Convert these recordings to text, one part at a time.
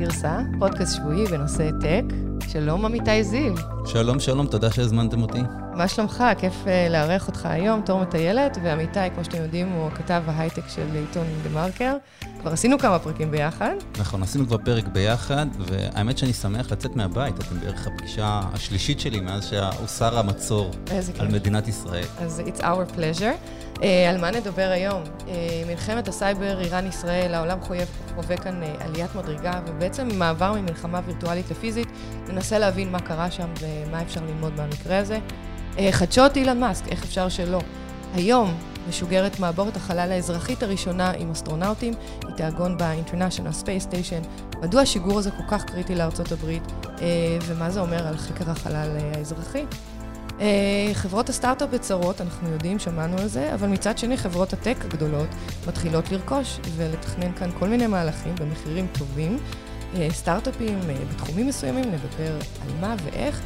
גרסה, פודקאסט שבועי בנושא טק. שלום עמיתי זיו. שלום, שלום, תודה שהזמנתם אותי. מה שלומך? כיף uh, לארח אותך היום, תור מטיילת, ועמיתי, כמו שאתם יודעים, הוא כתב ההייטק של עיתון דה מרקר. כבר עשינו כמה פרקים ביחד. נכון, עשינו כבר פרק ביחד, והאמת שאני שמח לצאת מהבית. אתם בערך הפגישה השלישית שלי מאז שהוסר המצור על מדינת ישראל. אז it's our pleasure. Uh, על מה נדבר היום? Uh, מלחמת הסייבר, איראן-ישראל, העולם חווה כאן אה, עליית מדרגה, ובעצם מעבר ממלחמה וירטואלית לפיזית, ננסה להבין מה קרה שם ומה אפשר ללמוד מהמקרה הזה. Uh, חדשות אילון מאסק, איך אפשר שלא? היום משוגרת מעבורת החלל האזרחית הראשונה עם אסטרונאוטים, היא תעגון ב-International Space Station. מדוע השיגור הזה כל כך קריטי לארצות הברית, אה, ומה זה אומר על חקר החלל האזרחי? אה, חברות הסטארט-אפ בצרות, אנחנו יודעים, שמענו על זה, אבל מצד שני חברות ה tech הגדולות מתחילות לרכוש ולתכנן כאן כל מיני מהלכים במחירים טובים. אה, סטארט-אפים אה, בתחומים מסוימים, נדבר על מה ואיך,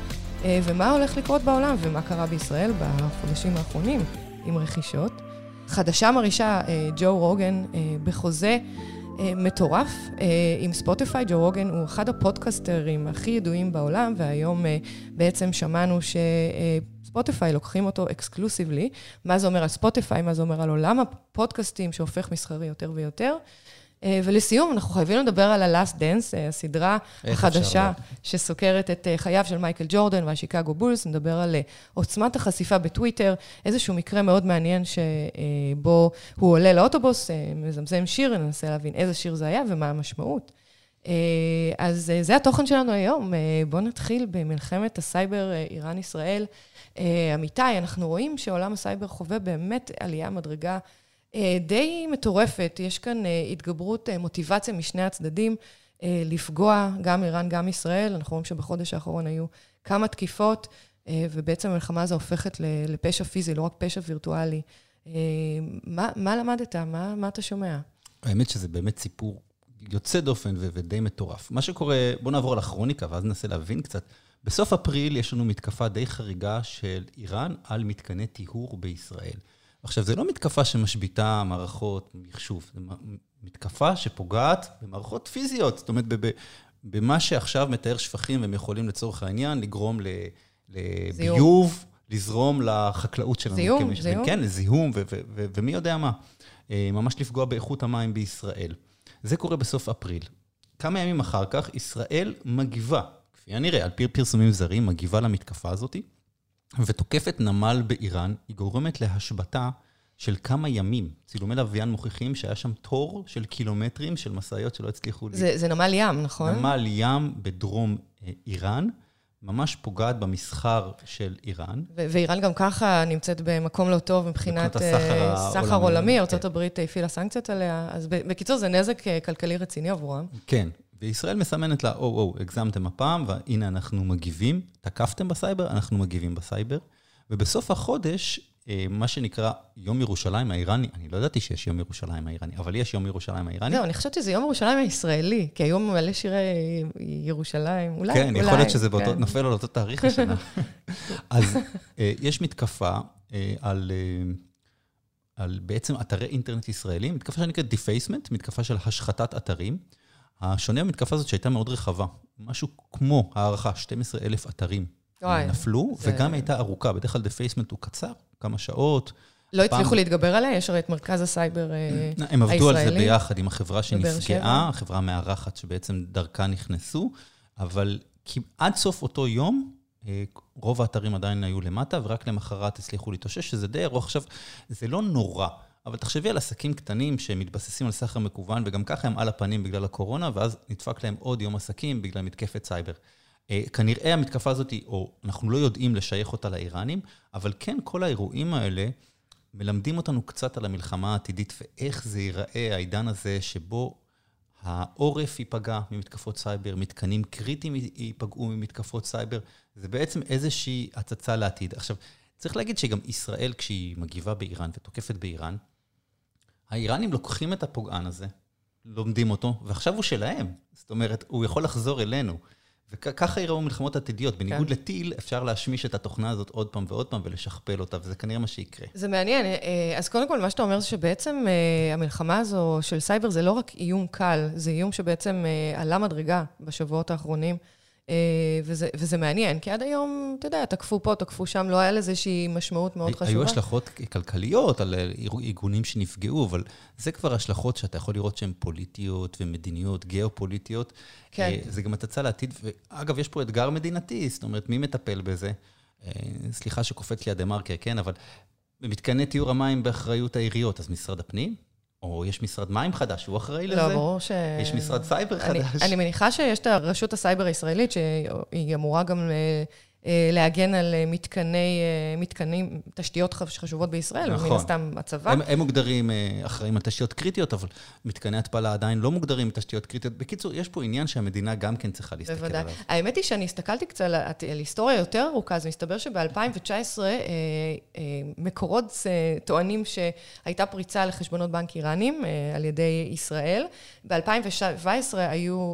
ומה הולך לקרות בעולם ומה קרה בישראל בחודשים האחרונים עם רכישות. חדשה מרעישה, ג'ו רוגן בחוזה מטורף עם ספוטיפיי. ג'ו רוגן הוא אחד הפודקסטרים הכי ידועים בעולם, והיום בעצם שמענו שספוטיפיי לוקחים אותו אקסקלוסיבלי. מה זה אומר על ספוטיפיי, מה זה אומר על עולם הפודקאסטים שהופך מסחרי יותר ויותר. אה, ולסיום, אנחנו חייבים לדבר על ה-Last Dance, אה, הסדרה החדשה שסוקרת את אה, חייו של מייקל ג'ורדן והשיקגו בולס. נדבר על עוצמת החשיפה בטוויטר, איזשהו מקרה מאוד מעניין שבו הוא עולה לאוטובוס, מזמזם שיר, ננסה להבין איזה שיר זה היה ומה המשמעות. אז זה התוכן שלנו היום. בואו נתחיל במלחמת הסייבר איראן-ישראל. אמיתי, אנחנו רואים שעולם הסייבר חווה באמת עליית מדרגה. אה, די מטורפת. יש כאן אה, התגברות אה, מוטיבציה משני הצדדים לפגוע, גם איראן, גם ישראל. אנחנו רואים שבחודש האחרון היו כמה תקיפות, ובעצם המלחמה הזו הופכת לפשע פיזי, לא רק פשע וירטואלי. מה, מה למדת? מה, מה אתה שומע? האמת שזה באמת סיפור יוצא דופן ו- ודי מטורף. מה שקורה, בואו נעבור על הכרוניקה ואז ננסה להבין קצת. בסוף אפריל יש לנו מתקפה די חריגה של איראן על מתקני טיהור בישראל. עכשיו, זו לא מתקפה שמשביתה מערכות מחשוב, זו מתקפה שפוגעת במערכות פיזיות. זאת אומרת, במה שעכשיו מתאר שפכים, הם יכולים לצורך העניין לגרום לביוב, לזרום לחקלאות שלנו. זיהום, זיהום. כן, לזיהום, ומי יודע מה. אה, ממש לפגוע באיכות המים בישראל. זה קורה בסוף אפריל. כמה ימים אחר כך, ישראל מגיבה, כפי הנראה, על פי פרסומים זרים, מגיבה למתקפה הזאת. ותוקפת נמל באיראן, היא גורמת להשבתה של כמה ימים. צילומי לוויין מוכיחים שהיה שם תור של קילומטרים של משאיות שלא הצליחו... זה, זה נמל ים, נכון? נמל ים בדרום אה, איראן. ממש פוגעת במסחר של איראן. ו- ואיראן גם ככה נמצאת במקום לא טוב מבחינת אה, סחר עולמי, ארה"ב כן. הפעילה סנקציות עליה, אז בקיצור, זה נזק אה, כלכלי רציני עבורם. כן, וישראל מסמנת לה, או, או, הגזמתם הפעם, והנה אנחנו מגיבים. תקפתם בסייבר, אנחנו מגיבים בסייבר. ובסוף החודש, אה, מה שנקרא יום ירושלים האיראני, אני לא ידעתי שיש יום ירושלים האיראני, אבל יש יום ירושלים האיראני. לא, אני חושבת שזה יום ירושלים הישראלי, כי היום מלא שירי ירושלים, אולי, כן, אולי. יכול להיות שזה באותו, כן. נופל על אותו תאריך השנה. אז אה, יש מתקפה אה, על... על בעצם אתרי אינטרנט ישראלים, מתקפה שנקראת defacement, מתקפה של השחתת אתרים. השונה במתקפה הזאת שהייתה מאוד רחבה, משהו כמו הערכה, 12 אלף אתרים וואי, נפלו, זה... וגם הייתה ארוכה, בדרך כלל defacement הוא קצר, כמה שעות. לא הצליחו פעם... להתגבר עליה? יש הרי את מרכז הסייבר הישראלי. הם עבדו על זה ביחד עם החברה שנפגעה, החברה המארחת שבעצם דרכה נכנסו, אבל עד סוף אותו יום, אה, רוב האתרים עדיין היו למטה, ורק למחרת הצליחו להתאושש, שזה די ארוך. עכשיו, זה לא נורא. אבל תחשבי על עסקים קטנים שמתבססים על סחר מקוון, וגם ככה הם על הפנים בגלל הקורונה, ואז נדפק להם עוד יום עסקים בגלל מתקפת סייבר. אה, כנראה המתקפה הזאת, או אנחנו לא יודעים לשייך אותה לאיראנים, אבל כן, כל האירועים האלה מלמדים אותנו קצת על המלחמה העתידית ואיך זה ייראה, העידן הזה שבו העורף ייפגע ממתקפות סייבר, מתקנים קריטיים ייפגעו ממתקפות סייבר. זה בעצם איזושהי הצצה לעתיד. עכשיו, צריך להגיד שגם ישראל, כשהיא מגיבה באיראן ותוקפת באיראן, האיראנים לוקחים את הפוגען הזה, לומדים אותו, ועכשיו הוא שלהם. זאת אומרת, הוא יכול לחזור אלינו. וככה יראו מלחמות עתידיות. בניגוד כן. לטיל, אפשר להשמיש את התוכנה הזאת עוד פעם ועוד פעם ולשכפל אותה, וזה כנראה מה שיקרה. זה מעניין. אה, אז קודם כל, מה שאתה אומר זה שבעצם אה, המלחמה הזו של סייבר זה לא רק איום קל, זה איום שבעצם אה, עלה מדרגה בשבועות האחרונים. אה, וזה, וזה מעניין, כי עד היום, אתה יודע, תקפו פה, תקפו שם, לא היה לזה איזושהי משמעות מאוד חשובה. היו השלכות כלכליות על ארגונים שנפגעו, אבל זה כבר השלכות שאתה יכול לראות שהן פוליטיות ומדיניות, גיאופוליטיות. כן. אה, זה גם הצצה לעתיד, ואגב, יש פה אתגר מדינתי, זאת אומרת, מי מטפל בזה? אה, סליחה שקופץ לי הדה-מרקר, כן, אבל במתקני טיהור המים באחריות העיריות, אז משרד הפנים? או יש משרד מים חדש, הוא אחראי לא, לזה? לא, ברור ש... יש משרד סייבר אני, חדש? אני מניחה שיש את רשות הסייבר הישראלית, שהיא אמורה גם אה, אה, להגן על אה, מתקני, אה, מתקנים, תשתיות חשובות בישראל, נכון. ומן הסתם הצבא. הם, הם מוגדרים אחראים על תשתיות קריטיות, אבל מתקני התפלה עדיין לא מוגדרים תשתיות קריטיות. בקיצור, יש פה עניין שהמדינה גם כן צריכה להסתכל בוודאי. עליו. בוודאי. האמת היא שאני הסתכלתי קצת על, על היסטוריה יותר ארוכה, אז מסתבר שב-2019 מקורות טוענים שהייתה פריצה לחשבונות בנק איראנים על ידי ישראל. ב-2017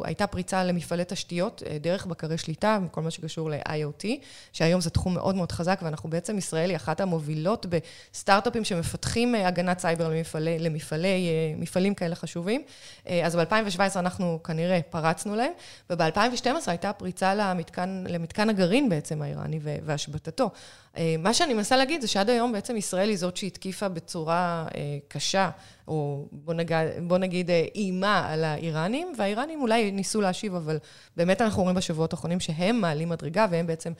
הייתה פריצה למפעלי תשתיות דרך בקרי שליטה, כל מה שקשור ל-IoT. שהיום זה תחום מאוד מאוד חזק, ואנחנו בעצם, ישראל היא אחת המובילות בסטארט-אפים שמפתחים אה, הגנת סייבר למפעלי, למפעלי, אה, מפעלים כאלה חשובים. אה, אז ב-2017 אנחנו כנראה פרצנו להם, וב-2012 הייתה פריצה למתקן, למתקן הגרעין בעצם האיראני והשבתתו. מה שאני מנסה להגיד זה שעד היום בעצם ישראל היא זאת שהתקיפה בצורה קשה, או בוא נגיד, בוא נגיד איימה על האיראנים, והאיראנים אולי ניסו להשיב, אבל באמת אנחנו רואים בשבועות האחרונים שהם מעלים מדרגה, והם בעצם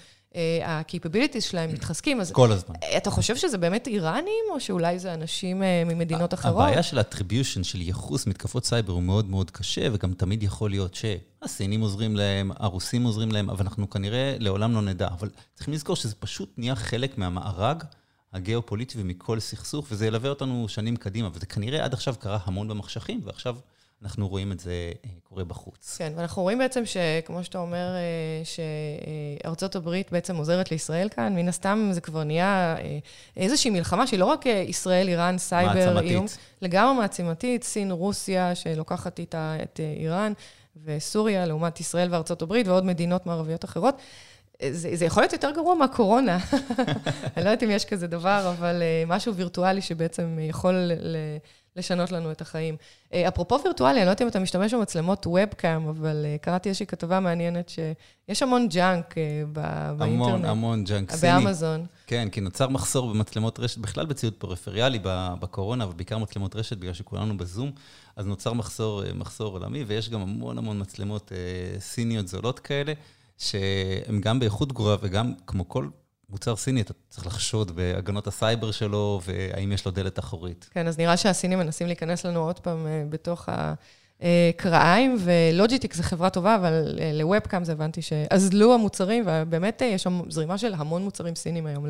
ה-capabilities שלהם מתחזקים. אז כל הזמן. אתה חושב שזה באמת איראנים, או שאולי זה אנשים אה, ממדינות אחרות? הבעיה של attribution, של ייחוס מתקפות סייבר, הוא מאוד מאוד קשה, וגם תמיד יכול להיות שהסינים עוזרים להם, הרוסים עוזרים להם, אבל אנחנו כנראה לעולם לא נדע. אבל צריכים לזכור שזה פשוט נהיה חלק מהמארג. הגיאופוליטי ומכל סכסוך, וזה ילווה אותנו שנים קדימה, וזה כנראה עד עכשיו קרה המון במחשכים, ועכשיו אנחנו רואים את זה אה, קורה בחוץ. כן, ואנחנו רואים בעצם שכמו שאתה אומר, אה, שארצות הברית בעצם עוזרת לישראל כאן, מן הסתם זה כבר נהיה אה, איזושהי מלחמה שהיא לא רק ישראל, איראן, סייבר, מעצמתית. איום, לגמרי מעצימתית, סין, רוסיה, שלוקחת איתה את איראן, וסוריה, לעומת ישראל וארצות הברית, ועוד מדינות מערביות אחרות. זה, זה יכול להיות יותר גרוע מהקורונה. אני לא יודעת אם יש כזה דבר, אבל משהו וירטואלי שבעצם יכול ל... לשנות לנו את החיים. אה, אפרופו וירטואלי, אני לא יודעת אם אתה משתמש במצלמות וובקאם, אבל אה, קראתי איזושהי כתבה מעניינת שיש המון junk אה, באינטרנט. המון, המון junk סיני. באמזון. כן, כי נוצר מחסור במצלמות רשת, בכלל בציוד פריפריאלי בקורונה, ובעיקר מצלמות רשת, בגלל שכולנו בזום, אז נוצר מחסור, מחסור עולמי, ויש גם המון המון מצלמות סיניות זולות כאלה, שהן גם באיכות גרועה וגם, כמו כל מוצר סיני, אתה צריך לחשוד בהגנות הסייבר שלו, והאם יש לו דלת אחורית. כן, אז נראה שהסינים מנסים להיכנס לנו עוד פעם אה, בתוך הקרביים, ו Logitech זה חברה טובה, אבל אה, לוובקאם זה הבנתי שאזלו המוצרים, ובאמת אה, יש שם זרימה של המון מוצרים סינים היום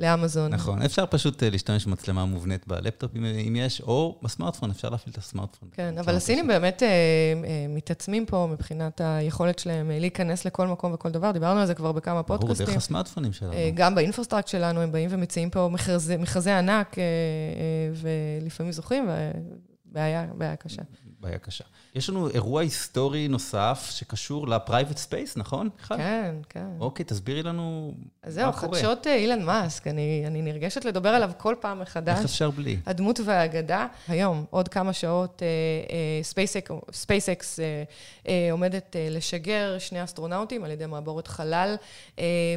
לאמזון. נכון, אפשר פשוט אה, להשתמש במצלמה מובנית בלפטופ אם יש, או בסמארטפון, אפשר להפעיל את הסמארטפון. כן, אבל הסינים באמת אה, אה, מתעצמים פה מבחינת היכולת שלהם להיכנס לכל מקום וכל דבר. דיברנו על זה כבר בכמה פודקאסטים. ברור, דרך הסמארטפונים שלנו. גם ב infrastructure שלנו, הם באים ומציעים פה מכרזי ענק, ולפעמים זוכים, ובעיה קשה. בעיה קשה. יש לנו אירוע היסטורי נוסף שקשור ל private space, נכון? כן, כן. אוקיי, תסבירי לנו מה זהו, קורה. זהו, חדשות אה, אילון מאסק, אני, אני נרגשת לדבר עליו כל פעם מחדש. איך אפשר בלי? הדמות והאגדה. היום, עוד כמה שעות, SpaceX אה, אה, עומדת לשגר שני אסטרונאוטים על ידי מעבורת חלל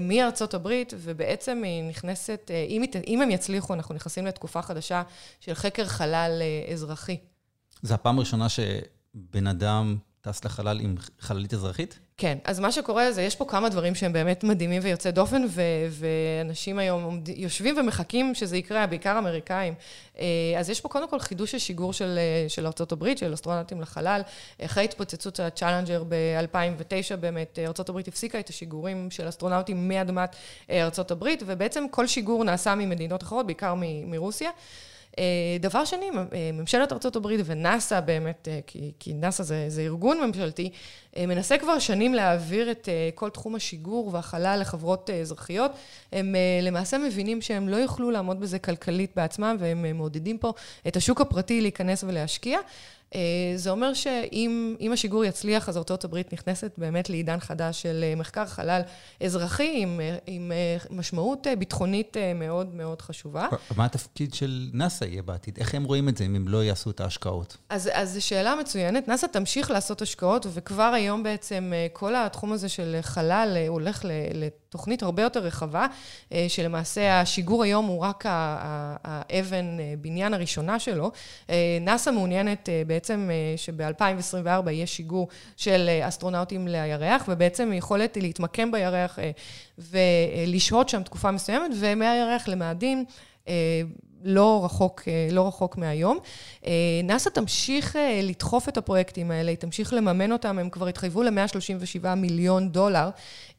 מארצות הברית, ובעצם היא נכנסת, אם, אם הם יצליחו, אנחנו נכנסים לתקופה חדשה של חקר חלל אזרחי. זו הפעם הראשונה שבן אדם טס לחלל עם חללית אזרחית? כן, אז מה שקורה זה, יש פה כמה דברים שהם באמת מדהימים ויוצאי דופן, ו- ואנשים היום עומד, יושבים ומחכים שזה יקרה, בעיקר אמריקאים. אה, אז יש פה קודם כל חידוש השיגור של, אה, של ארה"ב, של אסטרונאוטים לחלל. אחרי התפוצצות הצ'אלנג'ר ב-2009, באמת, ארה"ב הפסיקה את השיגורים של אסטרונאוטים מאדמת אה, ארה"ב, ובעצם כל שיגור נעשה ממדינות אחרות, בעיקר מ- מרוסיה. אה, דבר שני, אה, ממשלת ארה"ב ונאס"א באמת, אה, כי, כי נאס"א זה, זה ארגון ממשלתי, מנסה כבר שנים להעביר את כל תחום השיגור והחלל לחברות אזרחיות. הם למעשה מבינים שהם לא יוכלו לעמוד בזה כלכלית בעצמם, והם מעודדים פה את השוק הפרטי להיכנס ולהשקיע. זה אומר שאם השיגור יצליח, אז ארצות הברית נכנסת באמת לעידן חדש של מחקר חלל אזרחי עם, עם משמעות ביטחונית מאוד מאוד חשובה. מה התפקיד של נאס"א יהיה בעתיד? איך הם רואים את זה אם הם לא יעשו את ההשקעות? אז, אז זו שאלה מצוינת. נאס"א תמשיך לעשות השקעות, וכבר היום בעצם כל התחום הזה של חלל הולך לתוכנית הרבה יותר רחבה, שלמעשה השיגור היום הוא רק האבן בניין הראשונה שלו. נאס"א מעוניינת בעצם שב-2024 יהיה שיגור של אסטרונאוטים לירח, ובעצם יכולת להתמקם בירח ולשהות שם תקופה מסוימת, ומהירח למאדים. לא רחוק, לא רחוק מהיום. נאס"א תמשיך לדחוף את הפרויקטים האלה, היא תמשיך לממן אותם, הם כבר התחייבו ל-137 מיליון דולר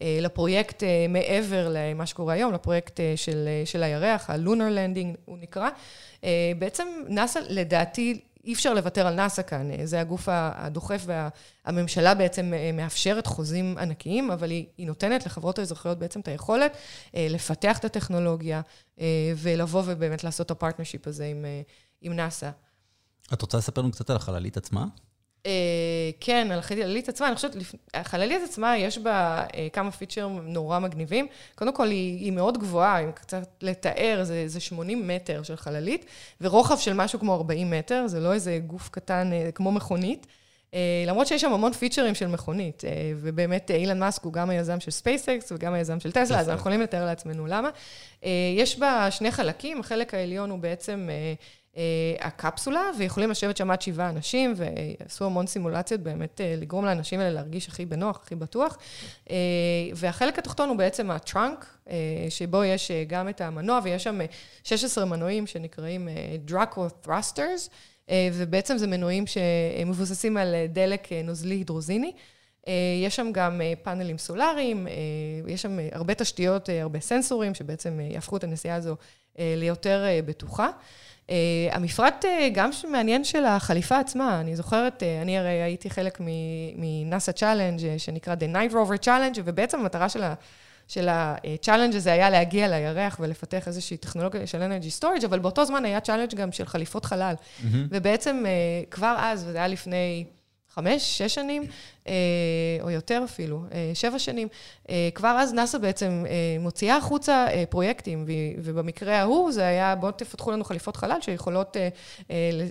לפרויקט מעבר למה שקורה היום, לפרויקט של, של הירח, ה-Lunar Landing הוא נקרא. בעצם נאס"א לדעתי אי אפשר לוותר על נאס"א כאן, זה הגוף הדוחף והממשלה בעצם מאפשרת חוזים ענקיים, אבל היא, היא נותנת לחברות האזרחיות בעצם את היכולת לפתח את הטכנולוגיה ולבוא ובאמת לעשות את ה partnership הזה עם, עם נאס"א. את רוצה לספר לנו קצת על החללית עצמה? כן, על החללית עצמה, אני חושבת, החללית עצמה, יש בה כמה features נורא מגניבים. קודם כל, היא, היא מאוד גבוהה, אם קצת לתאר, זה, זה 80 מטר של חללית, ורוחב של משהו כמו 40 מטר, זה לא איזה גוף קטן כמו מכונית. למרות שיש שם המון features של מכונית, ובאמת אילון מאסק הוא גם היזם של SpaceX וגם היזם של טסלה, אז אנחנו יכולים לתאר לעצמנו למה. יש בה שני חלקים, החלק העליון הוא בעצם... הקפסולה, ויכולים לשבת שם עד שבעה אנשים, ועשו המון סימולציות באמת לגרום לאנשים האלה להרגיש הכי בנוח, הכי בטוח. והחלק התחתון הוא בעצם הטראנק, שבו יש גם את המנוע, ויש שם 16 מנועים שנקראים דראקו ת'רסטרס, ובעצם זה מנועים שמבוססים על דלק נוזלי הידרוזיני. יש שם גם פאנלים סולאריים, יש שם הרבה תשתיות, הרבה סנסורים, שבעצם יהפכו את הנסיעה הזו ליותר בטוחה. המפרט גם מעניין של החליפה עצמה, אני זוכרת, אני הרי הייתי חלק מ NASA challenge שנקרא The Night Rover Challenge, ובעצם המטרה של ה-challenge הזה היה להגיע לירח ולפתח איזושהי טכנולוגיה של Energy Storage, אבל באותו זמן היה challenge גם של חליפות חלל. ובעצם כבר אז, וזה היה לפני חמש, שש שנים, או יותר אפילו, שבע שנים, כבר אז נאס"א בעצם מוציאה החוצה פרויקטים, ובמקרה ההוא זה היה, בואו תפתחו לנו חליפות חלל שיכולות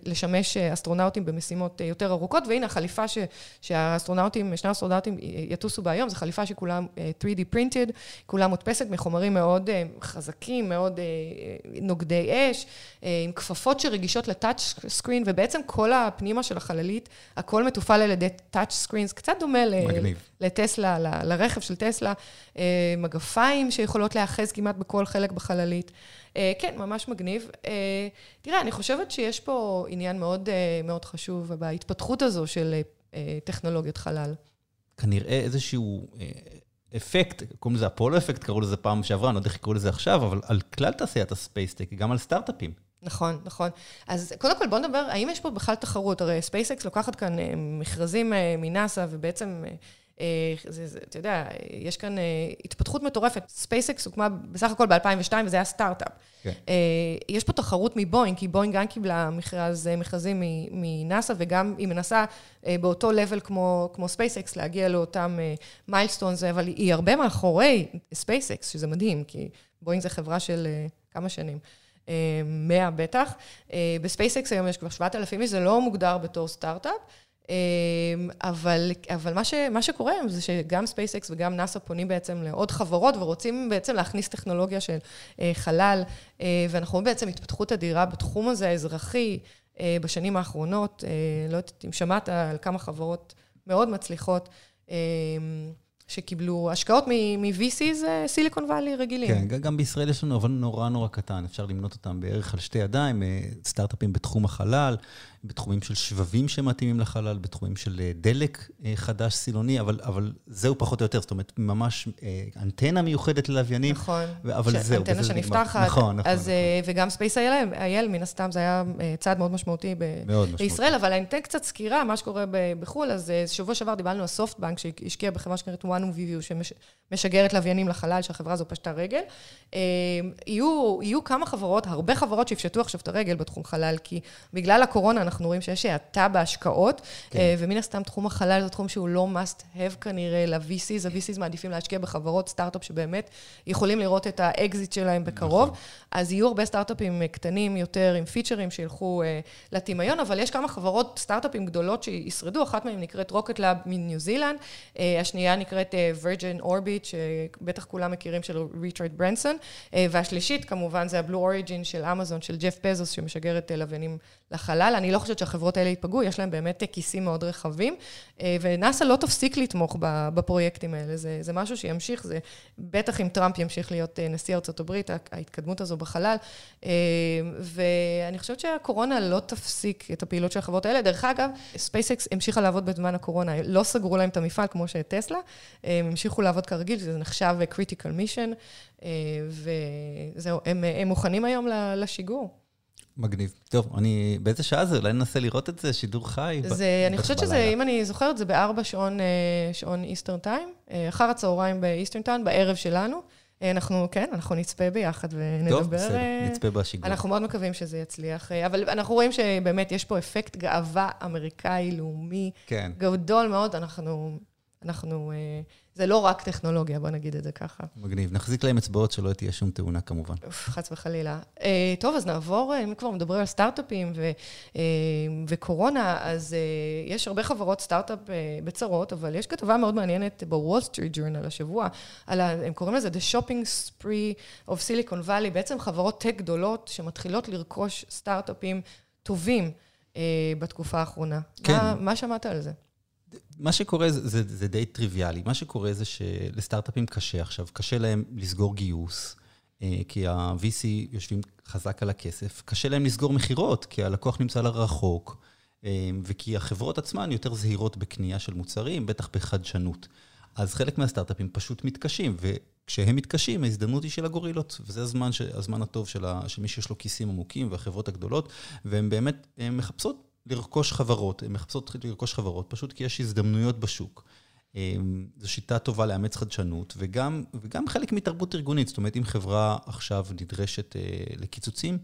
לשמש אסטרונאוטים במשימות יותר ארוכות, והנה החליפה שהאסטרונאוטים, שני האסטרונאוטים יטוסו בה היום, זו חליפה שכולה 3D printed, כולה מודפסת מחומרים מאוד חזקים, מאוד נוגדי אש, עם כפפות שרגישות ל touch screen, ובעצם כל הפנימה של החללית, הכל מתופעל על ידי touch screens, קצת דומה לטסלה, ל, לרכב של טסלה, מגפיים שיכולות להאחז כמעט בכל חלק בחללית. כן, ממש מגניב. תראה, אני חושבת שיש פה עניין מאוד, מאוד חשוב בהתפתחות הזו של טכנולוגיות חלל. כנראה איזשהו אפקט, קוראים לזה אפולו אפקט, קראו לזה פעם שעברה, אני לא יודע איך יקראו לזה עכשיו, אבל על כלל תעשיית ה space tech, גם על סטארט-אפים. נכון, נכון. אז קודם כל בואו נדבר, האם יש פה בכלל תחרות? הרי ספייסקס לוקחת כאן מכרזים מנאסא, ובעצם, זה, זה, אתה יודע, יש כאן התפתחות מטורפת. ספייסקס הוקמה בסך הכל ב-2002, וזה היה סטארט-אפ. כן. יש פה תחרות מבוינג, כי בוינג גם קיבלה מכרז, מכרזים מנאסא, וגם היא מנסה באותו level כמו, כמו ספייסקס, להגיע לאותם מיילסטונס, אבל היא הרבה מאחורי ספייסקס, שזה מדהים, כי בוינג זה חברה של כמה שנים. 100 בטח. בספייסקס היום יש כבר 7,000 איש, זה לא מוגדר בתור סטארט-אפ, אבל, אבל מה, ש, מה שקורה היום זה שגם ספייסקס וגם נאס"א פונים בעצם לעוד חברות ורוצים בעצם להכניס טכנולוגיה של חלל, ואנחנו רואים בעצם התפתחות אדירה בתחום הזה האזרחי בשנים האחרונות. לא יודעת אם שמעת על כמה חברות מאוד מצליחות. שקיבלו השקעות מ-VCs, Silicon Valley רגילים. כן, גם בישראל יש לנו אבל נורא נורא קטן, אפשר למנות אותם בערך על שתי ידיים, סטארט-אפים בתחום החלל, בתחומים של שבבים שמתאימים לחלל, בתחומים של דלק חדש סילוני, אבל, אבל זהו פחות או יותר, זאת אומרת, ממש אנטנה מיוחדת ללוויינים, נכון, אבל זהו. אנטנה שנפתחת. נכון, נכון. אז, נכון. וגם ספייס אי אל, מן הסתם, זה היה צעד מאוד משמעותי ב- מאוד בישראל, משמעותי. אבל אני אתן קצת סקירה, מה שקורה בחו"ל, אז שבוע שעבר דיברנו על סופטבנק, שהשקיע בחברה שנקראת quantum view שמשגרת לוויינים לחלל, שהחברה הזו פשטה רגל. אה, יהיו, יהיו כמה חברות, הרבה חברות שיפשטו עכשיו את הרגל בתחום חלל, כי בגלל הקורונה אנחנו רואים שיש האטה בהשקעות, כן. אה, ומן הסתם תחום החלל זה תחום שהוא לא must have כנראה ל-VCs, ה-VCs מעדיפים להשקיע בחברות סטארט-אפ שבאמת יכולים לראות את האקזיט שלהם בקרוב. נכון. אז יהיו הרבה סטארט-אפים קטנים יותר עם פיצ'רים שילכו לטמיון, אבל יש כמה חברות סטארט-אפים גדולות שישרדו, אחת מהן נקראת Rocket Lab מניו זילנד, השנייה נקראת וירג'ן אורביט, שבטח כולם מכירים של ריצ'רד ברנסון, והשלישית כמובן זה הבלו אוריג'ין של אמזון, של ג'ף פזוס, שמשגר את לוויינים לחלל. אני לא חושבת שהחברות האלה ייפגעו, יש להם באמת כיסים מאוד רחבים, ונאס"א לא תפסיק לתמוך בפרויקטים האלה, זה, זה משהו שימשיך, זה בטח אם טראמפ ימשיך להיות נשיא ארצות הברית, ההתקדמות הזו בחלל, ואני חושבת שהקורונה לא תפסיק את הפעילות של החברות האלה. דרך אגב, ספייסקס המשיכה לעבוד בזמן הקורונה, לא סגרו להם את המפעל כמו שטסלה, הם המשיכו לעבוד כרגיל, זה נחשב critical mission, וזהו, הם, הם מוכנים היום לשיגור. מגניב. טוב, אני, באיזה שעה זה? אולי ננסה לראות את זה, שידור חי. זה, אני חושבת שזה, אם אני זוכרת, זה בארבע שעון, שעון Eastern time, אחר הצהריים ב Eastern time, בערב שלנו. אנחנו, כן, אנחנו נצפה ביחד ונדבר. טוב, בסדר, נצפה בשיגור. אנחנו מאוד מקווים שזה יצליח, אבל אנחנו רואים שבאמת יש פה אפקט גאווה אמריקאי, לאומי, כן. גדול מאוד, אנחנו, אנחנו זה לא רק טכנולוגיה, בוא נגיד את זה ככה. מגניב. נחזיק להם אצבעות שלא תהיה שום תאונה כמובן. חס וחלילה. טוב, אז נעבור, אם כבר מדברים על סטארט-אפים וקורונה, אז יש הרבה חברות סטארט-אפ בצרות, אבל יש כתבה מאוד מעניינת בוול סטריט ג'ורנל השבוע, הם קוראים לזה The Shopping Spree of Silicon Valley, בעצם חברות tech גדולות שמתחילות לרכוש סטארט-אפים טובים בתקופה האחרונה. כן. מה שמעת על זה? מה שקורה זה, זה, זה די טריוויאלי. מה שקורה זה שלסטארט-אפים קשה עכשיו, קשה להם לסגור גיוס, אה, כי ה-VC יושבים חזק על הכסף, קשה להם לסגור מכירות, כי הלקוח נמצא לרחוק, אה, וכי החברות עצמן יותר זהירות בקנייה של מוצרים, בטח בחדשנות. אז חלק מהסטארט-אפים פשוט מתקשים, וכשהם מתקשים, ההזדמנות היא של הגורילות, וזה הזמן, ש... הזמן הטוב של. של מי שיש לו כיסים עמוקים והחברות הגדולות, והן באמת מחפשות לרכוש חברות, הן מחפשות לרכוש חברות, פשוט כי יש הזדמנויות בשוק. אמ, זו שיטה טובה לאמץ חדשנות, וגם, וגם חלק מתרבות ארגונית. זאת אומרת, אם חברה עכשיו נדרשת אה, לקיצוצים,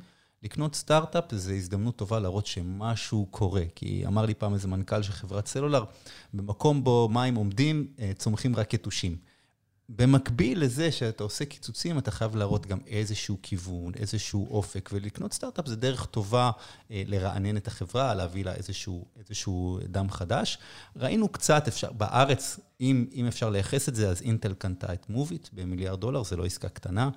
לקנות סטארט-אפ זה הזדמנות טובה להראות שמשהו קורה. כי אמר לי פעם איזה מנכ"ל של חברת סלולר, במקום בו מים עומדים, אה, צומחים רק יתושים. במקביל לזה שאתה עושה קיצוצים, אתה חייב להראות גם איזשהו כיוון, איזשהו אופק, ולקנות סטארט-אפ זה דרך טובה אה, לרענן את החברה, להביא לה איזשהו, איזשהו דם חדש. ראינו קצת, אפשר, בארץ, אם, אם אפשר לייחס את זה, אז אינטל קנתה את מוביט במיליארד דולר, זה לא עסקה קטנה.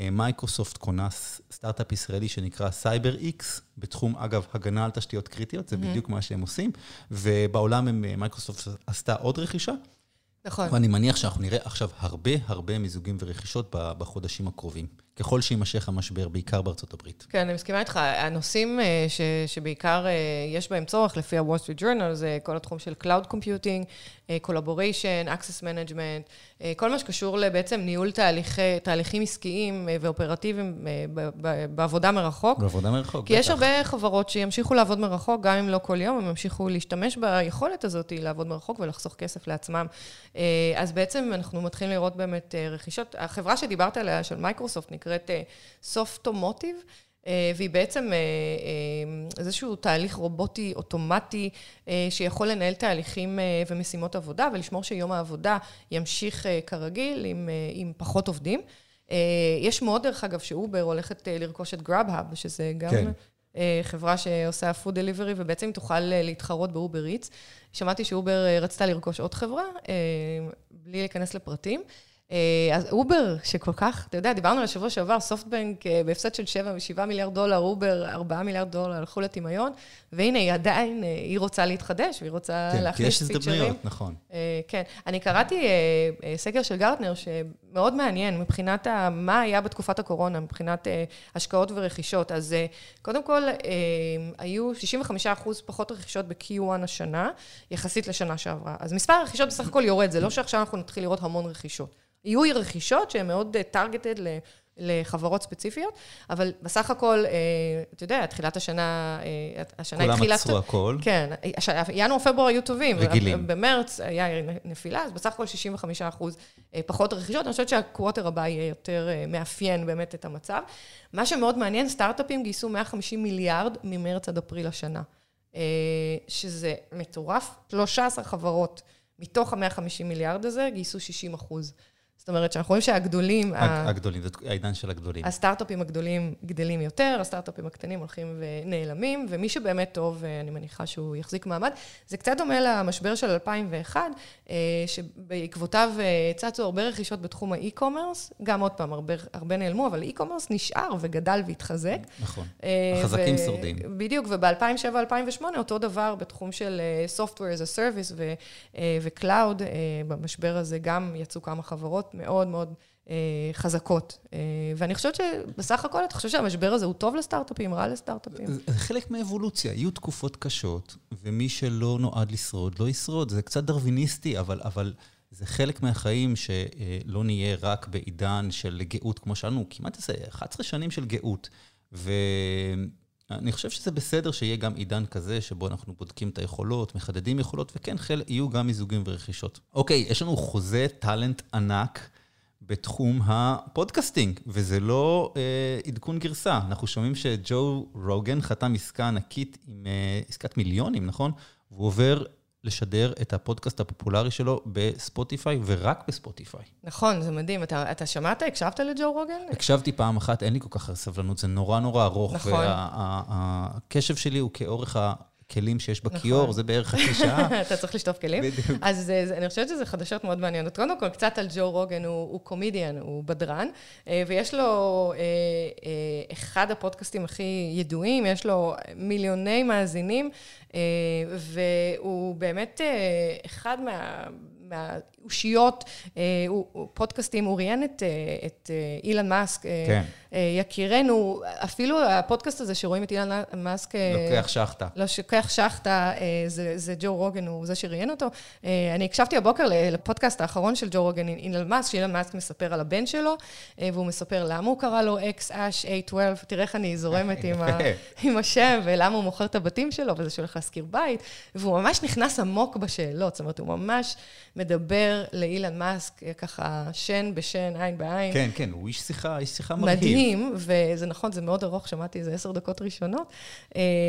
אה, מייקרוסופט קונה סטארט-אפ ישראלי שנקרא CyberX, בתחום, אגב, הגנה על תשתיות קריטיות, זה mm-hmm. בדיוק מה שהם עושים, ובעולם הם, אה, מייקרוסופט עשתה עוד רכישה. נכון. ואני מניח שאנחנו נראה עכשיו הרבה הרבה מיזוגים ורכישות בחודשים הקרובים. ככל שיימשך המשבר, בעיקר בארצות הברית. כן, אני מסכימה איתך. הנושאים אה, ש, שבעיקר אה, יש בהם צורך, לפי ה-Wall Street Journal, זה כל התחום של Cloud Computing, Collaboration, Access Management, כל מה שקשור לבעצם ניהול תהליכי, תהליכים עסקיים ואופרטיביים בעבודה מרחוק. בעבודה מרחוק, בטח. כי יש הרבה חברות שימשיכו לעבוד מרחוק, גם אם לא כל יום, הם ימשיכו להשתמש ביכולת הזאת לעבוד מרחוק ולחסוך כסף לעצמם. אז בעצם אנחנו מתחילים לראות באמת רכישות. החברה שדיברת עליה, של מייקרוסופט, שנקראת Softomotive, אה, אה, והיא בעצם אה, איזשהו תהליך רובוטי אוטומטי שיכול לנהל תהליכים ומשימות עבודה ולשמור שיום העבודה ימשיך כרגיל עם, עם פחות עובדים. יש מאוד, דרך אגב, שאובר הולכת לרכוש את Grubhub, שזה גם כן. חברה שעושה food delivery, ובעצם תוכל להתחרות ב Uber Eats. שמעתי שאובר רצתה לרכוש עוד חברה, בלי להיכנס לפרטים. אה, אז אובר, שכל כך, אתה יודע, דיברנו על השבוע שעבר, סופטבנק אה, בהפסד של 7 7 מיליארד דולר, אובר 4 מיליארד דולר, הלכו לטמיון, והנה, היא עדיין, אה, היא רוצה להתחדש, והיא רוצה כן, להכניס פיצ'רים. כן, כי יש הזדמנויות, נכון. כן. אני קראתי סקר של גרטנר, שמאוד מעניין מבחינת מה היה בתקופת הקורונה, מבחינת השקעות ורכישות. אז קודם כל, היו 65 אחוז פחות רכישות ב-Q1 השנה, יחסית לשנה שעברה. אז מספר הרכישות בסך הכל יורד, זה לא שעכשיו אנחנו נתחיל לראות המון רכישות. יהיו רכישות שהן מאוד טרגטד לחברות ספציפיות, אבל בסך הכל, אתה יודע, תחילת השנה, השנה התחילה... כולם עצרו הכל. כן, ינואר-פברואר היו טובים. רגילים. במרץ היה נפילה, אז בסך הכל 65 אחוז פחות רכישות. אני חושבת שהקווטר הבא יהיה יותר מאפיין באמת את המצב. מה שמאוד מעניין, סטארט-אפים גייסו 150 מיליארד ממרץ עד אפריל השנה. שזה מטורף. 13 חברות מתוך ה-150 מיליארד הזה גייסו 60 אחוז. זאת אומרת, שאנחנו רואים שהגדולים... הגדולים, זה העידן של הגדולים. הסטארט-אפים הגדולים גדלים יותר, הסטארט-אפים הקטנים הולכים ונעלמים, ומי שבאמת טוב, אני מניחה שהוא יחזיק מעמד. זה קצת דומה למשבר של 2001, שבעקבותיו צצו הרבה רכישות בתחום ה e-commerce, גם עוד פעם, הרבה, הרבה נעלמו, אבל e-commerce נשאר וגדל והתחזק. נכון, החזקים ו- שורדים. בדיוק, וב-2007-2008 אותו דבר בתחום של Software as a Service ו-Cloud, במשבר הזה גם יצאו כמה חברות. מאוד מאוד אה, חזקות. אה, ואני חושבת שבסך הכל, אתה חושב שהמשבר הזה הוא טוב לסטארט-אפים, רע לסטארט-אפים? זה חלק מהאבולוציה. יהיו תקופות קשות, ומי שלא נועד לשרוד, לא ישרוד. זה קצת דרוויניסטי, אבל, אבל זה חלק מהחיים שלא נהיה רק בעידן של גאות כמו שלנו, כמעט איזה 11 שנים של גאות. ו... אני חושב שזה בסדר שיהיה גם עידן כזה, שבו אנחנו בודקים את היכולות, מחדדים יכולות, וכן, חל, יהיו גם מיזוגים ורכישות. אוקיי, יש לנו חוזה טאלנט ענק בתחום ה podcasting, וזה לא אה, עדכון גרסה. אנחנו שומעים שג'ו רוגן חתם עסקה ענקית עם אה, עסקת מיליונים, נכון? והוא עובר לשדר את הפודקאסט הפופולרי שלו בספוטיפיי, ורק בספוטיפיי. נכון, זה מדהים. אתה, אתה שמעת? הקשבת לג'ו רוגן? הקשבתי פעם אחת, אין לי כל כך סבלנות, זה נורא נורא ארוך. נכון. והקשב שלי הוא כאורך הכלים שיש בכיור, נכון. זה בערך חצי שעה. אתה צריך לשטוף כלים? בדיוק. אז זה, אני חושבת שזה חדשות מאוד מעניינות. קודם כל, קצת על ג'ו רוגן, הוא, הוא קומדיאן, הוא בדרן, ויש לו אחד הפודקאסטים הכי ידועים, יש לו מיליוני מאזינים, והוא באמת אחד מה... מהאושיות, פודקאסטים, הוא ראיין את, את אילן מאסק, כן. יקירנו, אפילו הפודקאסט הזה שרואים את אילן מאסק... לוקח שחטה. לוקח שחטה, זה, זה ג'ו רוגן, הוא זה שראיין אותו. אני הקשבתי הבוקר לפודקאסט האחרון של ג'ו רוגן, אילן מאסק, שאילן מאסק מספר על הבן שלו, והוא מספר למה הוא קרא לו X-Ash-A12, תראה איך אני זורמת עם, ה, עם השם, ולמה הוא מוכר את הבתים שלו, וזה שהולך להשכיר בית, והוא ממש נכנס עמוק בשאלות, זאת אומרת, הוא ממש מדבר לאילן מאסק, ככה שן בשן, עין בעין. כן, כן, הוא איש שיחה, איש שיחה מרהיב. מדהים, וזה נכון, זה מאוד ארוך, שמעתי איזה עשר דקות ראשונות.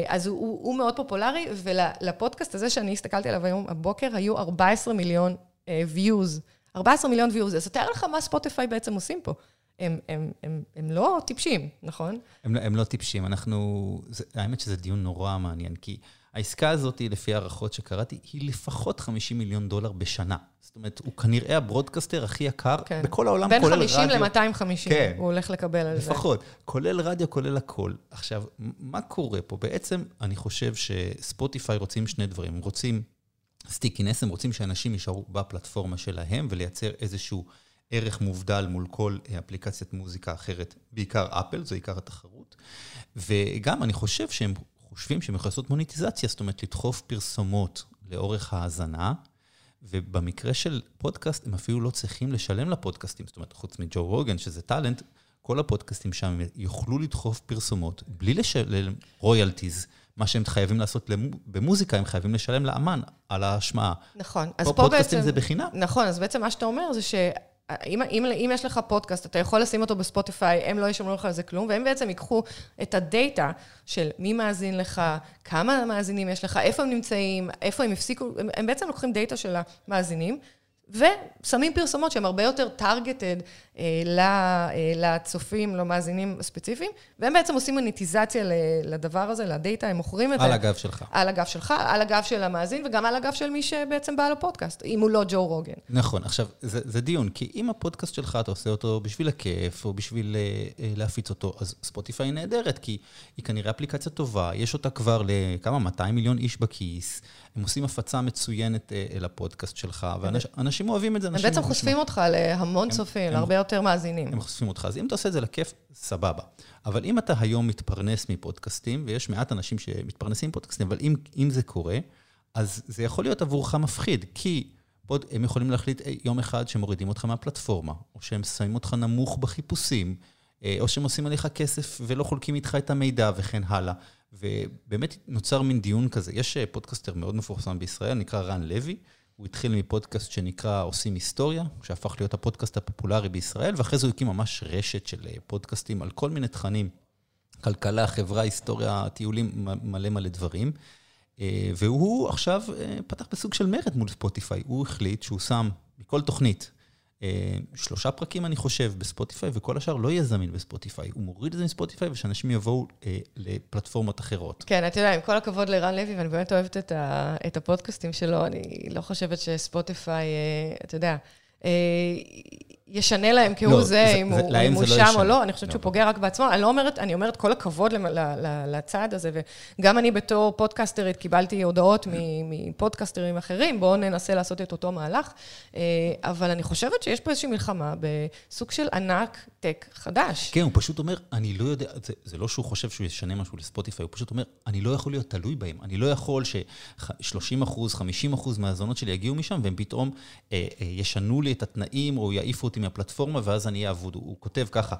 אז הוא, הוא, הוא מאוד פופולרי, ולפודקאסט הזה שאני הסתכלתי עליו היום הבוקר, היו 14 מיליון views. 14 מיליון views, אז תאר לך מה ספוטיפיי בעצם עושים פה. הם, הם, הם, הם לא טיפשים, נכון? הם, הם לא טיפשים. אנחנו... זה, האמת שזה דיון נורא מעניין, כי העסקה הזאת, לפי הערכות שקראתי, היא לפחות 50 מיליון דולר בשנה. זאת אומרת, הוא כנראה ה broadcaster הכי יקר כן. בכל העולם, כולל רדיו. בין 50 ל-250, כן. הוא הולך לקבל על לפחות, זה. לפחות, כולל רדיו, כולל הכל. עכשיו, מה קורה פה? בעצם, אני חושב שספוטיפיי רוצים שני דברים. הם רוצים stickiness, הם רוצים שאנשים יישארו בפלטפורמה שלהם ולייצר איזשהו ערך מובדל מול כל אפליקציית מוזיקה אחרת, בעיקר אפל, זו עיקר התחרות. וגם, אני חושב שהם חושבים שהם יכולים לעשות מוניטיזציה, זאת אומרת, לדחוף פרסומות לאורך ההאזנה, ובמקרה של פודקאסט, הם אפילו לא צריכים לשלם לפודקאסטים, זאת אומרת, חוץ מג'ו רוגן, שזה טאלנט, כל הפודקאסטים שם יוכלו לדחוף פרסומות בלי לשלם רויאלטיז. מה שהם חייבים לעשות במוזיקה, הם חייבים לשלם לאמן על ההשמעה. נכון. אז פה בעצם... פודקאסטים זה בחינם. נכון, אז בעצם מה שאתה אומר זה ש... אם, אם, אם יש לך פודקאסט, אתה יכול לשים אותו בספוטיפיי, הם לא ישמרו לך על זה כלום, והם בעצם ייקחו את הדאטה של מי מאזין לך, כמה מאזינים יש לך, איפה הם נמצאים, איפה הם הפסיקו, הם, הם בעצם לוקחים דאטה של המאזינים, ושמים פרסומות שהן הרבה יותר targeted אה, לצופים, למאזינים הספציפיים, והם בעצם עושים מוניטיזציה לדבר הזה, לדאטה, הם מוכרים את זה. על הגב שלך. על הגב שלך, על הגב של המאזין, וגם על הגב של מי שבעצם בא לפודקאסט, אם הוא לא ג'ו רוגן. נכון, עכשיו, זה, זה דיון, כי אם הפודקאסט שלך, אתה עושה אותו בשביל הכיף, או בשביל אה, להפיץ אותו, אז ספוטיפיי נהדרת, כי היא כנראה אפליקציה טובה, יש אותה כבר לכמה, 200 מיליון איש בכיס, הם עושים הפצה מצוינת אל הפודקאסט שלך, ואנשים אוהבים את זה. הם בעצם חושפים אותך להמון צופים, להרבה יותר מאזינים. הם חושפים אותך, אז אם אתה עושה את זה לכיף, סבבה. אבל אם אתה היום מתפרנס מפודקאסטים, ויש מעט אנשים שמתפרנסים מפודקאסטים, אבל אם, אם זה קורה, אז זה יכול להיות עבורך מפחיד, כי פוד, הם יכולים להחליט יום אחד שמורידים אותך מהפלטפורמה, או שהם שמים אותך נמוך בחיפושים, או שהם עושים עליך כסף ולא חולקים איתך את המידע וכן הלאה. ובאמת נוצר מין דיון כזה. יש פודקאסטר מאוד מפורסם בישראל, נקרא רן לוי. הוא התחיל מפודקאסט שנקרא עושים היסטוריה, שהפך להיות הפודקאסט הפופולרי בישראל, ואחרי זה הוא הקים ממש רשת של פודקאסטים על כל מיני תכנים. כלכלה, חברה, היסטוריה, טיולים, מלא מלא דברים. אה, והוא עכשיו אה, פתח בסוג של מרד מול ספוטיפיי. הוא החליט שהוא שם מכל תוכנית אה, שלושה פרקים, אני חושב, בספוטיפיי, וכל השאר לא יהיה זמין בספוטיפיי. הוא מוריד את זה מספוטיפיי, ושאנשים יבואו אה, לפלטפורמות אחרות. כן, אתה יודע, עם כל הכבוד לרן לוי, ואני באמת אוהבת את, ה, את הפודקאסטים שלו, אני לא חושבת שספוטיפיי, אה, אתה יודע, אה, ישנה להם כהוא לא, זה, זה, אם זה, הוא, אם הוא לא שם ישנה. או לא, אני חושבת לא. שהוא פוגע רק בעצמו. אני לא אומרת, אני אומרת כל הכבוד לצעד הזה, וגם אני בתור פודקסטרית קיבלתי הודעות מפודקסטרים אחרים, בואו ננסה לעשות את אותו מהלך, אה, אבל אני חושבת שיש פה איזושהי מלחמה בסוג של ענק טק חדש. כן, הוא פשוט אומר, אני לא יודע, זה, זה לא שהוא חושב שהוא ישנה משהו לספוטיפיי, הוא פשוט אומר, אני לא יכול להיות תלוי בהם, אני לא יכול ש-30 אחוז, 50 אחוז מהזונות שלי יגיעו משם, והם פתאום אה, אה, ישנו לי את התנאים, או יעיפו אותי מהפלטפורמה, ואז אני אהיה אבוד. הוא כותב ככה,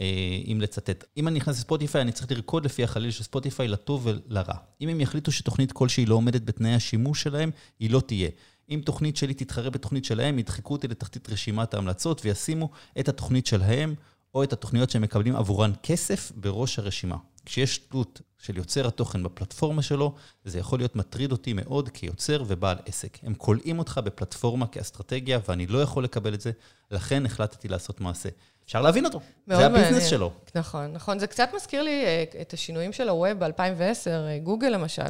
אה, אם לצטט, אם אני נכנס לספוטיפיי, אני צריך לרקוד לפי החליל של ספוטיפיי לטוב ולרע. אם הם יחליטו שתוכנית כלשהי לא עומדת בתנאי השימוש שלהם, היא לא תהיה. אם תוכנית שלי תתחרה בתוכנית שלהם, ידחקו אותי לתחתית רשימת ההמלצות וישימו את התוכנית שלהם או את התוכניות שהם מקבלים עבורן כסף בראש הרשימה. כשיש תלות של יוצר התוכן בפלטפורמה שלו, זה יכול להיות מטריד אותי מאוד כיוצר ובעל עסק. הם כולאים אותך בפלטפורמה כאסטרטגיה, ואני לא יכול לקבל את זה, לכן החלטתי לעשות מעשה. אפשר להבין אותו, זה הביזנס מעניין. שלו. נכון, נכון. זה קצת מזכיר לי אה, את השינויים של הווב ב-2010, אה, גוגל למשל.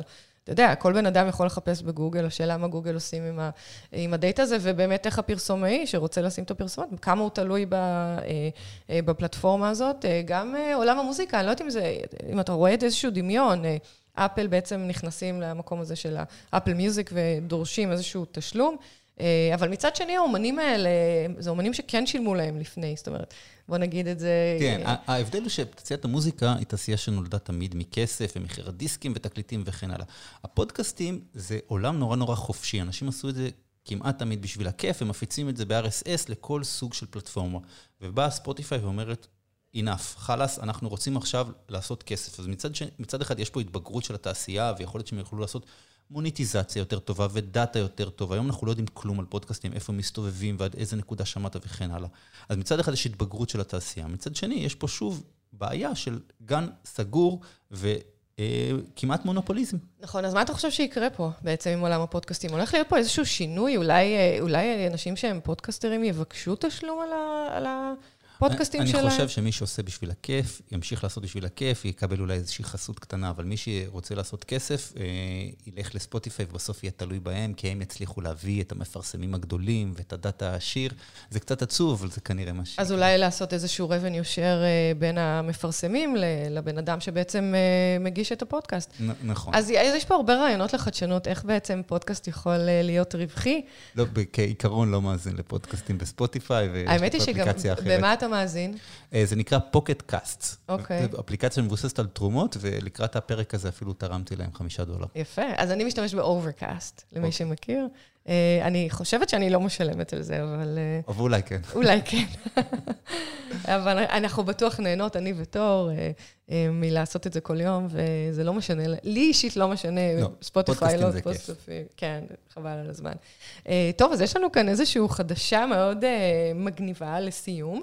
אתה יודע, כל בן אדם יכול לחפש בגוגל, השאלה מה גוגל עושים עם, עם הדאטה הזה, ובאמת איך הפרסומאי שרוצה לשים את הפרסומות, כמה הוא תלוי ב, אה, אה, בפלטפורמה הזאת. אה, גם עולם המוזיקה, אני לא יודעת אם זה, אם אתה רואה את איזשהו דמיון, אפל בעצם נכנסים למקום הזה של האפל מיוזיק ודורשים איזשהו תשלום. אבל מצד שני, האומנים האלה, זה אומנים שכן שילמו להם לפני, זאת אומרת, בוא נגיד את זה. כן, ההבדל הוא שתעשיית המוזיקה היא תעשייה שנולדה תמיד מכסף ומחיר הדיסקים ותקליטים וכן הלאה. הפודקאסטים זה עולם נורא נורא חופשי, אנשים עשו את זה כמעט תמיד בשביל הכיף, הם מפיצים את זה ב-RSS לכל סוג של פלטפורמה. ובאה ספוטיפיי ואומרת, enough, חלאס, אנחנו רוצים עכשיו לעשות כסף. אז מצד, ש... מצד אחד יש פה התבגרות של התעשייה, ויכול להיות שהם יוכלו לעשות מוניטיזציה יותר טובה ודאטה יותר טוב. היום אנחנו לא יודעים כלום על פודקאסטים, איפה הם מסתובבים ועד איזה נקודה שמעת וכן הלאה. אז מצד אחד יש התבגרות של התעשייה, מצד שני יש פה שוב בעיה של גן סגור ו... כמעט מונופוליזם. נכון, אז מה אתה חושב שיקרה פה בעצם עם עולם הפודקאסטים? הולך להיות פה איזשהו שינוי? אולי, אה, אולי אנשים שהם פודקסטרים יבקשו תשלום על, ה, על, ה, פודקאסטים שלהם? אני חושב שמי שעושה בשביל הכיף, ימשיך לעשות בשביל הכיף, יקבל אולי איזושהי חסות קטנה, אבל מי שרוצה לעשות כסף, אה, ילך לספוטיפיי ובסוף יהיה תלוי בהם, כי הם יצליחו להביא את המפרסמים הגדולים ואת הדאטה העשיר. זה קצת עצוב, אבל זה כנראה מה ש... אז אולי לעשות איזשהו revenue share אה, בין המפרסמים לבן אדם שבעצם אה, מגיש את הפודקאסט. נ- נכון. אז יש פה הרבה רעיונות לחדשנות, איך בעצם פודקאסט יכול להיות רווחי. לא, כעיקרון לא מאזין לפודקאסטים בספוטיפיי, ויש אפליקציה אחרת. אתה מאזין? אה, זה נקרא Pocket Cast. אוקיי. זו אפליקציה מבוססת על תרומות, ולקראת הפרק הזה אפילו תרמתי להם חמישה דולר. יפה. אז אני משתמש ב Overcast, למי אוקיי. שמכיר. אה, אני חושבת שאני לא משלמת על זה, אבל... אה, אבל אולי כן. אולי כן. אבל אנחנו בטוח נהנות, אני ותור, מלעשות את זה כל יום, וזה לא משנה, לי אישית לא משנה, לא, ספוטיפיי לא ספוטיפיי, כן, חבל על הזמן. טוב, אז יש לנו כאן איזושהי חדשה מאוד מגניבה לסיום.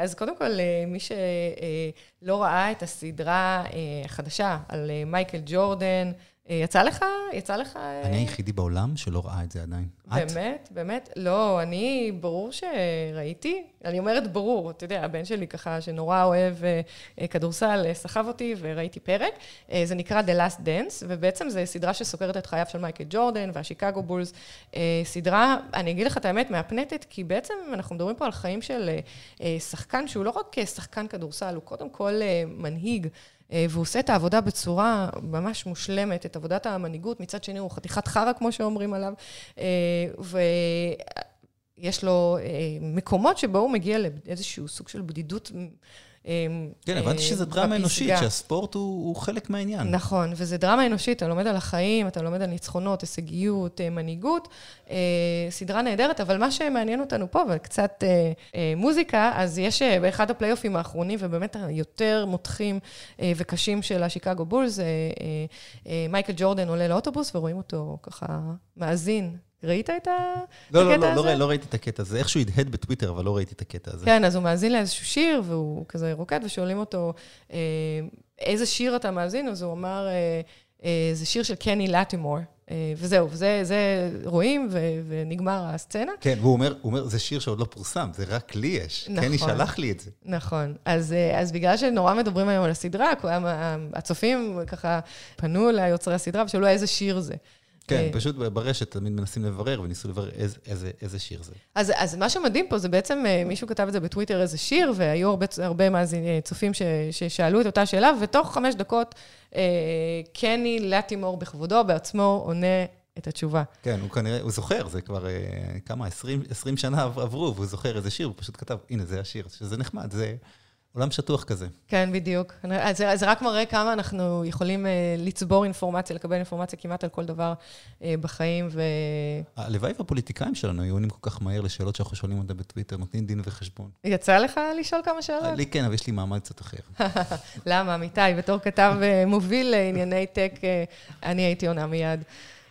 אז קודם כל, מי שלא ראה את הסדרה החדשה על מייקל ג'ורדן, יצא לך? יצא לך... אני היחידי בעולם שלא ראה את זה עדיין. באמת? באמת? לא, אני, ברור שראיתי. אני אומרת ברור, אתה יודע, הבן שלי ככה, שנורא אוהב אה, כדורסל, אה, סחב אותי וראיתי פרק. אה, זה נקרא The Last Dance, ובעצם זו סדרה שסוקרת את חייו של מייקל ג'ורדן והשיקגו בולס. סדרה, אני אגיד לך את האמת, מהפנטת, כי בעצם אנחנו מדברים פה על חיים של שחקן שהוא לא רק שחקן כדורסל, הוא קודם כל מנהיג. אה, והוא עושה את העבודה בצורה ממש מושלמת, את עבודת המנהיגות, מצד שני הוא חתיכת חרא, כמו שאומרים עליו, אה, ויש לו אה, מקומות שבו הוא מגיע לאיזשהו סוג של בדידות כן, הבנתי שזה דרמה אנושית, שהספורט הוא חלק מהעניין. נכון, וזה דרמה אנושית, אתה לומד על החיים, אתה לומד על ניצחונות, הישגיות, מנהיגות. סדרה נהדרת, אבל מה שמעניין אותנו פה, וקצת מוזיקה, אז יש באחד הפלייאופים האחרונים, ובאמת היותר מותחים וקשים של השיקגו בולס, מייקל ג'ורדן עולה לאוטובוס ורואים אותו ככה מאזין ראית את לא, לא, הקטע לא, הזה? לא, לא ראיתי את הקטע הזה. איכשהו הדהד בטוויטר, אבל לא ראיתי את הקטע הזה. כן, אז הוא מאזין לאיזשהו שיר, והוא כזה רוקד, ושואלים אותו, אה, איזה שיר אתה מאזין? אז הוא אמר, אה, אה, זה שיר של קני לטימור. וזהו, זה, זה רואים, ו, ונגמר הסצנה. כן, והוא אומר, אומר, זה שיר שעוד לא פורסם, זה רק לי יש. נכון. קני שלח לי את זה. נכון. אז, אז בגלל שנורא מדברים היום על הסדרה, הצופים ככה פנו ליוצרי הסדרה ושאלו איזה שיר זה. כן, אה, פשוט ברשת תמיד מנסים לברר, וניסו לברר איזה, איזה, איזה שיר זה. אז, אז מה שמדהים פה זה בעצם, אה, מישהו כתב את זה בטוויטר, איזה שיר, והיו הרבה, הרבה מאזינים, אה, צופים ש, ששאלו את אותה שאלה, ותוך חמש דקות, קני לטימור בכבודו בעצמו עונה את התשובה. כן, הוא כנראה, הוא זוכר, זה כבר כמה, 20, 20 שנה עברו, והוא זוכר איזה שיר, הוא פשוט כתב, הנה, זה השיר, שזה נחמד, זה... עולם שטוח כזה. כן, בדיוק. אז זה רק מראה כמה אנחנו יכולים אה, לצבור אינפורמציה, לקבל אינפורמציה כמעט על כל דבר אה, בחיים, ו... הלוואי והפוליטיקאים שלנו היו עונים כל כך מהר לשאלות שאנחנו שואלים אותם בטוויטר, נותנים דין וחשבון. יצא לך לשאול כמה שאלות? לי כן, אבל יש לי מעמד קצת אחר. למה, אמיתי, בתור כתב אה, מוביל לענייני טק, אני הייתי עונה מיד.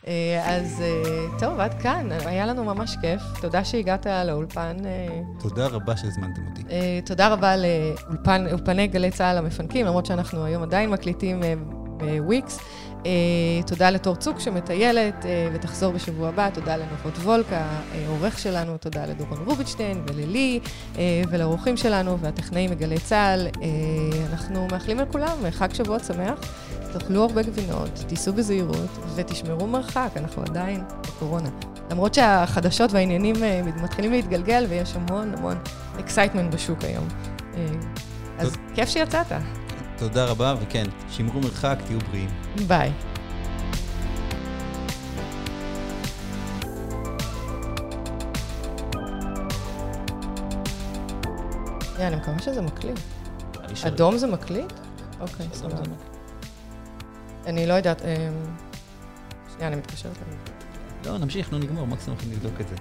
אה, אז אה, טוב, עד כאן, היה לנו ממש כיף. תודה שהגעת לאולפן. אה. תודה רבה שהזמנתם אותי. תודה רבה לאולפני גלי צה"ל המפנקים, למרות שאנחנו היום עדיין מקליטים בוויקס. תודה לתור צוק שמטיילת ותחזור בשבוע הבא. תודה לנבות וולקה, העורך שלנו. תודה לדורון רובינשטיין וללי ולאורחים שלנו והטכנאים מגלי צה"ל. אנחנו מאחלים לכולם חג שבועות שמח. תאכלו הרבה גבינות, תיסעו בזהירות ותשמרו מרחק, אנחנו עדיין בקורונה. למרות שהחדשות והעניינים אה, מתחילים להתגלגל ויש המון המון excitement בשוק היום. אה, אז כיף שיצאת. תודה רבה, וכן, שמרו מרחק, תהיו בריאים. ביי. אני מקווה שזה מקליט. אדום זה מקליט? אוקיי, סבבה. אני לא יודעת, אמ, שנייה, אני מתקשרת. לא, נמשיך, נו, נגמור, מקסימום אנחנו נבדוק את זה.